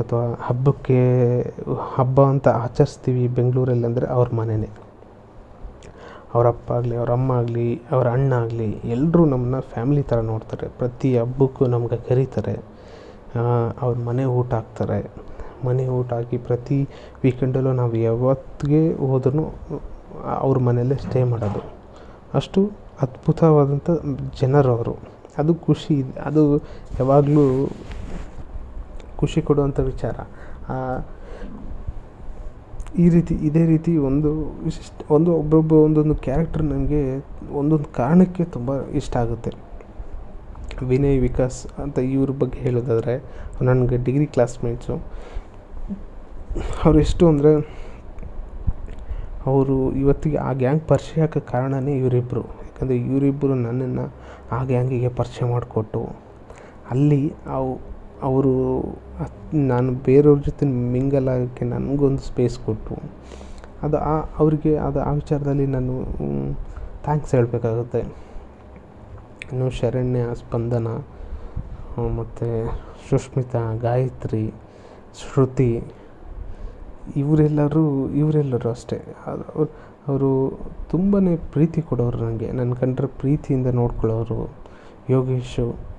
[SPEAKER 1] ಅಥವಾ ಹಬ್ಬಕ್ಕೆ ಹಬ್ಬ ಅಂತ ಆಚರಿಸ್ತೀವಿ ಬೆಂಗಳೂರಲ್ಲಿ ಅಂದರೆ ಅವ್ರ ಮನೆಯೇ ಅವ್ರ ಅಪ್ಪ ಆಗಲಿ ಅವ್ರ ಅಮ್ಮ ಆಗಲಿ ಅವ್ರ ಅಣ್ಣ ಆಗಲಿ ಎಲ್ಲರೂ ನಮ್ಮನ್ನ ಫ್ಯಾಮಿಲಿ ಥರ ನೋಡ್ತಾರೆ. ಪ್ರತಿ ಹಬ್ಬಕ್ಕೂ ನಮ್ಗೆ ಕರೀತಾರೆ. ಅವ್ರ ಮನೆ ಊಟ ಹಾಕ್ತಾರೆ. ಮನೆ ಊಟ ಹಾಕಿ ಪ್ರತಿ ವೀಕೆಂಡಲ್ಲೂ ನಾವು ಯಾವತ್ತಿಗೆ ಹೋದ್ರೂ ಅವ್ರ ಮನೆಯಲ್ಲೇ ಸ್ಟೇ ಮಾಡೋದು. ಅಷ್ಟು ಅದ್ಭುತವಾದಂಥ ಜನರು ಅವರು. ಅದು ಖುಷಿ. ಅದು ಯಾವಾಗಲೂ ಖುಷಿ ಕೊಡುವಂಥ ವಿಚಾರ. ಈ ರೀತಿ, ಇದೇ ರೀತಿ ಒಂದು ವಿಶಿಷ್ಟ, ಒಂದು ಒಬ್ಬೊಬ್ಬ ಒಂದೊಂದು ಕ್ಯಾರೆಕ್ಟರ್ ನನಗೆ ಒಂದೊಂದು ಕಾರಣಕ್ಕೆ ತುಂಬ ಇಷ್ಟ ಆಗುತ್ತೆ. ವಿನಯ್ ವಿಕಾಸ್ ಅಂತ ಇವ್ರ ಬಗ್ಗೆ ಹೇಳೋದಾದರೆ, ನನಗೆ ಡಿಗ್ರಿ ಕ್ಲಾಸ್ಮೇಟ್ಸು ಅವ್ರು ಎಷ್ಟು ಅಂದರೆ, ಅವರು ಇವತ್ತಿಗೆ ಆ ಗ್ಯಾಂಗ್ ಪರಿಚಯ ಆಗೋಕ್ಕೆ ಕಾರಣವೇ ಇವರಿಬ್ಬರು ಯಾಕಂದರೆ ಇವರಿಬ್ಬರು ನನ್ನನ್ನು ಆ ಗ್ಯಾಂಗಿಗೆ ಪರಿಚಯ ಮಾಡಿಕೊಟ್ಟು, ಅಲ್ಲಿ ಅವು ಅವರು ನಾನು ಬೇರೆಯವ್ರ ಜೊತೆ ಮಿಂಗಲ್ ಆಗೋಕ್ಕೆ ನನಗೊಂದು ಸ್ಪೇಸ್ ಕೊಟ್ಟರು ಅದು ಆ ಅವರಿಗೆ ಅದು ಆ ವಿಚಾರದಲ್ಲಿ ನಾನು ಥ್ಯಾಂಕ್ಸ್ ಹೇಳಬೇಕಾಗುತ್ತೆ. ಇನ್ನು ಶರಣ್ಯ, ಸ್ಪಂದನ ಮತ್ತು ಸುಷ್ಮಿತಾ, ಗಾಯತ್ರಿ, ಶ್ರುತಿ, ಇವರೆಲ್ಲರೂ ಇವರೆಲ್ಲರೂ ಅಷ್ಟೇ. ಅವರು ಅವರು ತುಂಬಾ ಪ್ರೀತಿ ಕೊಡೋರು ನನಗೆ ನನ್ನ ಕಂಡ್ರೆ ಪ್ರೀತಿಯಿಂದ ನೋಡ್ಕೊಳ್ಳೋರು ಯೋಗೇಶು.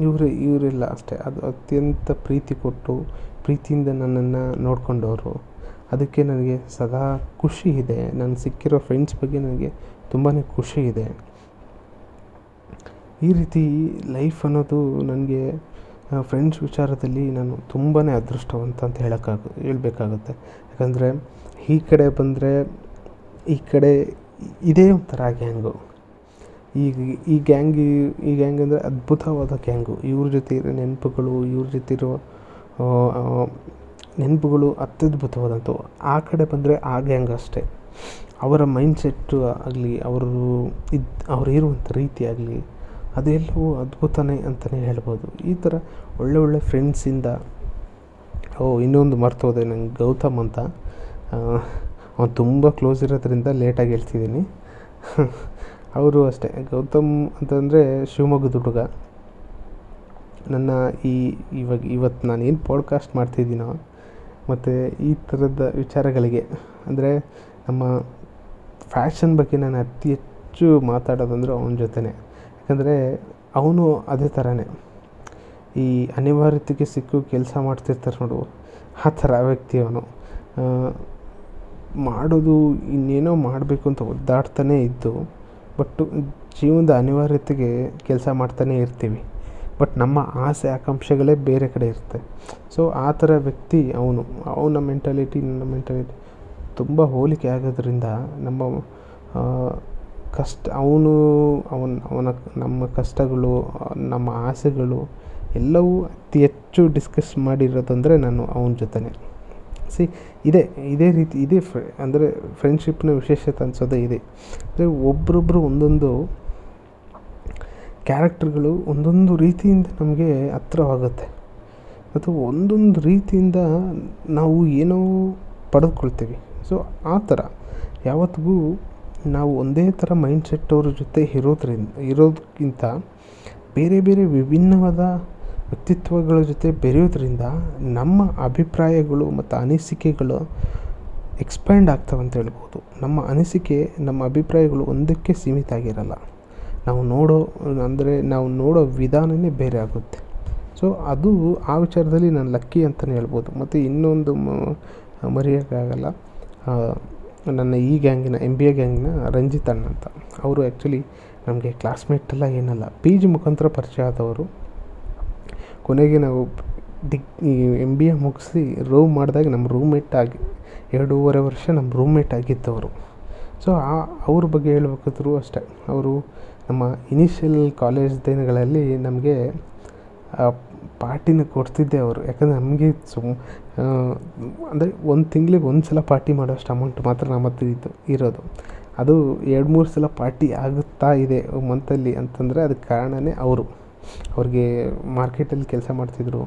[SPEAKER 1] ಇವರು, ಇವರೆಲ್ಲ ಅಷ್ಟೇ. ಅದು ಅತ್ಯಂತ ಪ್ರೀತಿ ಕೊಟ್ಟು, ಪ್ರೀತಿಯಿಂದ ನನ್ನನ್ನು ನೋಡ್ಕೊಂಡವರು. ಅದಕ್ಕೆ ನನಗೆ ಸದಾ ಖುಷಿ ಇದೆ. ನಾನು ಸಿಕ್ಕಿರೋ ಫ್ರೆಂಡ್ಸ್ ಬಗ್ಗೆ ನನಗೆ ತುಂಬಾ ಖುಷಿ ಇದೆ. ಈ ರೀತಿ ಲೈಫ್ ಅನ್ನೋದು ನನಗೆ ಫ್ರೆಂಡ್ಸ್ ವಿಚಾರದಲ್ಲಿ ನಾನು ತುಂಬಾ ಅದೃಷ್ಟವಂತ ಅಂತ ಹೇಳೋಕ್ಕಾಗ, ಹೇಳಬೇಕಾಗುತ್ತೆ. ಯಾಕಂದರೆ, ಈ ಕಡೆ ಬಂದರೆ, ಈ ಕಡೆ ಇದೇ ಒಂಥರ ಗ್ಯಾಂಗು ಈಗ ಈ ಗ್ಯಾಂಗ್ ಈ ಗ್ಯಾಂಗ್ ಅಂದರೆ ಅದ್ಭುತವಾದ ಗ್ಯಾಂಗು. ಇವ್ರ ಜೊತೆ ಇರೋ ನೆನಪುಗಳು, ಇವ್ರ ಜೊತೆ ಇರೋ ನೆನಪುಗಳು ಅತ್ಯದ್ಭುತವಾದಂಥವು. ಆ ಕಡೆ ಬಂದರೆ ಆ ಗ್ಯಾಂಗ್ ಅಷ್ಟೇ. ಅವರ ಮೈಂಡ್ಸೆಟ್ಟು ಆಗಲಿ, ಅವರು ಇದು, ಅವ್ರು ಇರುವಂಥ ರೀತಿ ಆಗಲಿ, ಅದೆಲ್ಲವೂ ಅದ್ಭುತನೇ ಅಂತಲೇ ಹೇಳ್ಬೋದು. ಈ ಥರ ಒಳ್ಳೆ ಒಳ್ಳೆ ಫ್ರೆಂಡ್ಸಿಂದ ಓ, ಇನ್ನೊಂದು ಮರ್ತೋದೆ ನಂಗೆ ಗೌತಮ್ ಅಂತ. ಅವ್ನು ತುಂಬ ಕ್ಲೋಸ್ ಇರೋದ್ರಿಂದ ಲೇಟಾಗಿ ಹೇಳ್ತಿದ್ದೀನಿ. ಅವರು ಅಷ್ಟೇ. ಗೌತಮ್ ಅಂತಂದರೆ ಶಿವಮೊಗ್ಗದ ಹುಡುಗ. ನನ್ನ ಈ ಇವಾಗ ಇವತ್ತು ನಾನು ಏನು ಪಾಡ್ಕಾಸ್ಟ್ ಮಾಡ್ತಿದ್ದೀನೋ ಮತ್ತು ಈ ಥರದ ವಿಚಾರಗಳಿಗೆ, ಅಂದರೆ ನಮ್ಮ ಫ್ಯಾಷನ್ ಬಗ್ಗೆ ನಾನು ಅತಿ ಹೆಚ್ಚು ಮಾತಾಡೋದಂದ್ರೆ ಅವನ ಜೊತೆನೆ. ಯಾಕಂದರೆ ಅವನು ಅದೇ ಥರನೇ ಈ ಅನಿವಾರ್ಯತೆಗೆ ಸಿಕ್ಕು ಕೆಲಸ ಮಾಡ್ತಿರ್ತಾರೆ ನೋಡು, ಆ ಥರ ವ್ಯಕ್ತಿ ಅವನು. ಮಾಡೋದು ಇನ್ನೇನೋ ಮಾಡಬೇಕು ಅಂತ ಒದ್ದಾಡ್ತಾನೇ ಇದ್ದು ಬಟ್ಟು ಜೀವನದ ಅನಿವಾರ್ಯತೆಗೆ ಕೆಲಸ ಮಾಡ್ತಾನೇ ಇರ್ತೀವಿ. ಬಟ್ ನಮ್ಮ ಆಸೆ, ಆಕಾಂಕ್ಷೆಗಳೇ ಬೇರೆ ಕಡೆ ಇರುತ್ತೆ. ಸೊ ಆ ಥರ ವ್ಯಕ್ತಿ ಅವನು. ಅವನ ಮೆಂಟಾಲಿಟಿ ನನ್ನ ಮೆಂಟಾಲಿಟಿ ತುಂಬ ಹೋಲಿಕೆ ಆಗೋದ್ರಿಂದ ನಮ್ಮ ಕಷ್ಟ, ಅವನು, ಅವನ ಅವನ ನಮ್ಮ ಕಷ್ಟಗಳು, ನಮ್ಮ ಆಸೆಗಳು ಎಲ್ಲವೂ ಅತಿ ಹೆಚ್ಚು ಡಿಸ್ಕಸ್ ಮಾಡಿರೋದಂದರೆ ನಾನು ಅವನ ಜೊತೆನೇ. ಸಿ ಇದೇ ಇದೇ ರೀತಿ, ಇದೇ ಫ್ರೆ ಅಂದರೆ ಫ್ರೆಂಡ್ಶಿಪ್ನ ವಿಶೇಷತೆ ಅನಿಸೋದೇ ಇದೆ. ಅಂದರೆ ಒಬ್ರೊಬ್ಬರು ಒಂದೊಂದು ಕ್ಯಾರೆಕ್ಟರ್ಗಳು ಒಂದೊಂದು ರೀತಿಯಿಂದ ನಮಗೆ ಹತ್ರವಾಗುತ್ತೆ. ಮತ್ತು ಒಂದೊಂದು ರೀತಿಯಿಂದ ನಾವು ಏನೋ ಪಡೆದುಕೊಳ್ತೀವಿ. ಸೊ ಆ ಥರ. ಯಾವತ್ತಿಗೂ ನಾವು ಒಂದೇ ಥರ ಮೈಂಡ್ಸೆಟ್ ಅವ್ರ ಜೊತೆ ಇರೋದ್ರಿಂದ ಇರೋದಕ್ಕಿಂತ ಬೇರೆ ಬೇರೆ ವಿಭಿನ್ನವಾದ ವ್ಯಕ್ತಿತ್ವಗಳ ಜೊತೆ ಬೆರೆಯೋದ್ರಿಂದ ನಮ್ಮ ಅಭಿಪ್ರಾಯಗಳು ಮತ್ತು ಅನಿಸಿಕೆಗಳು ಎಕ್ಸ್ಪ್ಯಾಂಡ್ ಆಗ್ತವೆ ಅಂತ ಹೇಳ್ಬೋದು. ನಮ್ಮ ಅನಿಸಿಕೆ, ನಮ್ಮ ಅಭಿಪ್ರಾಯಗಳು ಒಂದಕ್ಕೆ ಸೀಮಿತ ಆಗಿರಲ್ಲ. ನಾವು ನೋಡೋ, ಅಂದರೆ ನಾವು ನೋಡೋ ವಿಧಾನವೇ ಬೇರೆ ಆಗುತ್ತೆ. ಸೊ ಅದು ಆ ವಿಚಾರದಲ್ಲಿ ನಾನು ಲಕ್ಕಿ ಅಂತಲೇ ಹೇಳ್ಬೋದು. ಮತ್ತು ಇನ್ನೊಂದು ಮರೆಯೋಕ್ಕಾಗಲ್ಲ. ನನ್ನ ಈ ಗ್ಯಾಂಗಿನ ಎಂ ಬಿ ಎ ಗ್ಯಾಂಗಿನ ರಂಜಿತ್ ಅಣ್ಣ ಅಂತ ಅವರು ಆ್ಯಕ್ಚುಲಿ ನಮಗೆ ಕ್ಲಾಸ್ಮೇಟ್ ಎಲ್ಲ ಏನಲ್ಲ. ಪಿ ಜಿ ಮುಖಾಂತರ ಪರಿಚಯ ಆದವರು. ಕೊನೆಗೆ ನಾವು ಡಿಗ್ ಈ ಎಂ ಬಿ ಎ ಮುಗಿಸಿ ರೂಮ್ ಮಾಡಿದಾಗ ನಮ್ಮ ರೂಮ್ಮೇಟ್ ಆಗಿ ಎರಡೂವರೆ ವರ್ಷ ನಮ್ಮ ರೂಮ್ಮೇಟ್ ಅವರು ಸೊ ಆ ಅವ್ರ ಬಗ್ಗೆ ಹೇಳ್ಬೇಕಾದ್ರು ಅಷ್ಟೇ. ಅವರು ನಮ್ಮ ಇನಿಷಿಯಲ್ ಕಾಲೇಜ್ ದಿನಗಳಲ್ಲಿ ನಮಗೆ ಪಾರ್ಟಿನ ಕೊಡ್ತಿದ್ದೆ ಅವರು. ಯಾಕಂದರೆ ನಮಗೆ ಸುಮ್ ಅಂದರೆ ಒಂದು ತಿಂಗಳಿಗೆ ಒಂದು ಸಲ ಪಾರ್ಟಿ ಮಾಡೋಷ್ಟು ಅಮೌಂಟ್ ಮಾತ್ರ ನಮ್ಮ ಹತ್ರ ಇದ್ದು ಇರೋದು. ಅದು ಎರಡು ಮೂರು ಸಲ ಪಾರ್ಟಿ ಆಗುತ್ತಾ ಇದೆ ಮಂತಲ್ಲಿ ಅಂತಂದರೆ ಅದಕ್ಕೆ ಕಾರಣವೇ ಅವರು. ಅವ್ರಿಗೆ ಮಾರ್ಕೆಟಲ್ಲಿ ಕೆಲಸ ಮಾಡ್ತಿದ್ದರು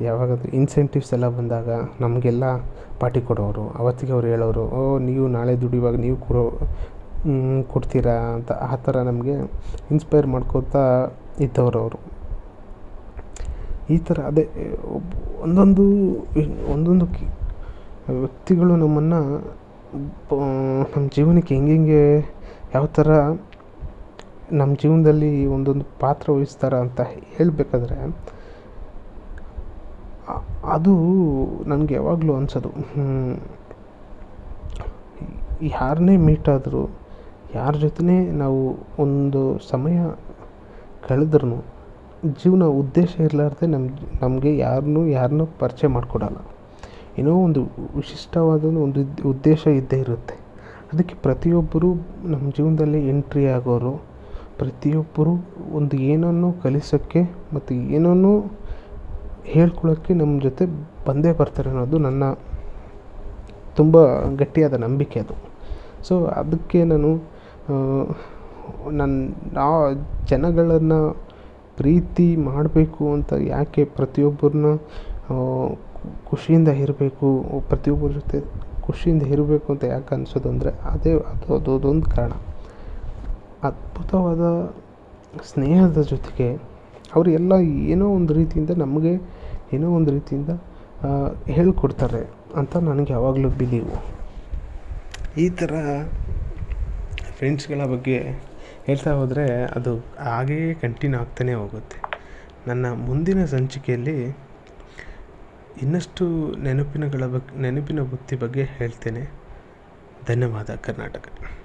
[SPEAKER 1] ಯಾವಾಗಾದರೂ ಇನ್ಸೆಂಟಿವ್ಸ್ ಎಲ್ಲ ಬಂದಾಗ ನಮಗೆಲ್ಲ ಪಾರ್ಟಿ ಕೊಡೋರು. ಅವತ್ತಿಗೆ ಅವ್ರು ಹೇಳೋರು, ಓ, ನೀವು ನಾಳೆ ದುಡಿಯುವಾಗ ನೀವು ಕೊಡೋ ಕೊಡ್ತೀರಾ? ಅಂತ ಆ ಥರ ನಮಗೆ ಇನ್ಸ್ಪೈರ್ ಮಾಡ್ಕೋತಾ ಇದ್ದವ್ರು ಅವರು. ಈ ಥರ ಅದೇ, ಒಂದೊಂದು ಒಂದೊಂದು ವ್ಯಕ್ತಿಗಳು ನಮ್ಮನ್ನು ನಮ್ಮ ಜೀವನಕ್ಕೆ ಹೆಂಗೆಂಗೆ, ಯಾವ ಥರ ನಮ್ಮ ಜೀವನದಲ್ಲಿ ಒಂದೊಂದು ಪಾತ್ರ ವಹಿಸ್ತಾರೆ ಅಂತ ಹೇಳಬೇಕಾದ್ರೆ ಅದು ನನಗೆ ಯಾವಾಗಲೂ ಅನ್ಸೋದು. ಯಾರನ್ನೇ ಮೀಟ್ ಆದರೂ, ಯಾರ ಜೊತೆನೇ ನಾವು ಒಂದು ಸಮಯ ಕಳೆದ್ರೂ ಜೀವನ ಉದ್ದೇಶ ಇರಲಾರ್ದೆ ನಮ್ಮ ನಮಗೆ ಯಾರನ್ನೂ ಯಾರನ್ನೂ ಪರಿಚಯ ಮಾಡಿಕೊಡಲ್ಲ. ಏನೋ ಒಂದು ವಿಶಿಷ್ಟವಾದ ಒಂದು ಉದ್ದೇಶ ಇದ್ದೇ ಇರುತ್ತೆ. ಅದಕ್ಕೆ ಪ್ರತಿಯೊಬ್ಬರು ನಮ್ಮ ಜೀವನದಲ್ಲಿ ಎಂಟ್ರಿ ಆಗೋರು ಪ್ರತಿಯೊಬ್ಬರು ಒಂದು ಏನನ್ನು ಕಲಿಸೋಕ್ಕೆ ಮತ್ತು ಏನನ್ನು ಹೇಳ್ಕೊಳ್ಳೋಕ್ಕೆ ನಮ್ಮ ಜೊತೆ ಬಂದೇ ಬರ್ತಾರೆ ಅನ್ನೋದು ನನ್ನ ತುಂಬ ಗಟ್ಟಿಯಾದ ನಂಬಿಕೆ ಅದು. ಸೊ ಅದಕ್ಕೆ ನಾನು ನನ್ನ ಆ ಜನಗಳನ್ನು ಪ್ರೀತಿ ಮಾಡಬೇಕು ಅಂತ ಯಾಕೆ ಪ್ರತಿಯೊಬ್ಬರನ್ನ ಖುಷಿಯಿಂದ ಇರಬೇಕು, ಪ್ರತಿಯೊಬ್ಬರ ಜೊತೆ ಖುಷಿಯಿಂದ ಇರಬೇಕು ಅಂತ ಯಾಕೆ ಅನ್ಸೋದು ಅಂದರೆ ಅದೇ, ಅದು ಅದು, ಅದೊಂದು ಕಾರಣ. ಅದ್ಭುತವಾದ ಸ್ನೇಹದ ಜೊತೆಗೆ ಅವರು ಎಲ್ಲ ಏನೋ ಒಂದು ರೀತಿಯಿಂದ ನಮಗೆ ಏನೋ ಒಂದು ರೀತಿಯಿಂದ ಹೇಳ್ಕೊಡ್ತಾರೆ ಅಂತ ನನಗೆ ಯಾವಾಗಲೂ ಬಿಲೀವು ಈ ಥರ ಫ್ರೆಂಡ್ಸ್ಗಳ ಬಗ್ಗೆ ಹೇಳ್ತಾ ಹೋದರೆ ಅದು ಹಾಗೆಯೇ ಕಂಟಿನ್ಯೂ ಆಗ್ತಾನೇ ಹೋಗುತ್ತೆ. ನನ್ನ ಮುಂದಿನ ಸಂಚಿಕೆಯಲ್ಲಿ ಇನ್ನಷ್ಟು ನೆನಪಿನಗಳ ಬಗ್ಗೆ ನೆನಪಿನ ಬುತ್ತಿ ಬಗ್ಗೆ ಹೇಳ್ತೇನೆ. ಧನ್ಯವಾದ ಕರ್ನಾಟಕ.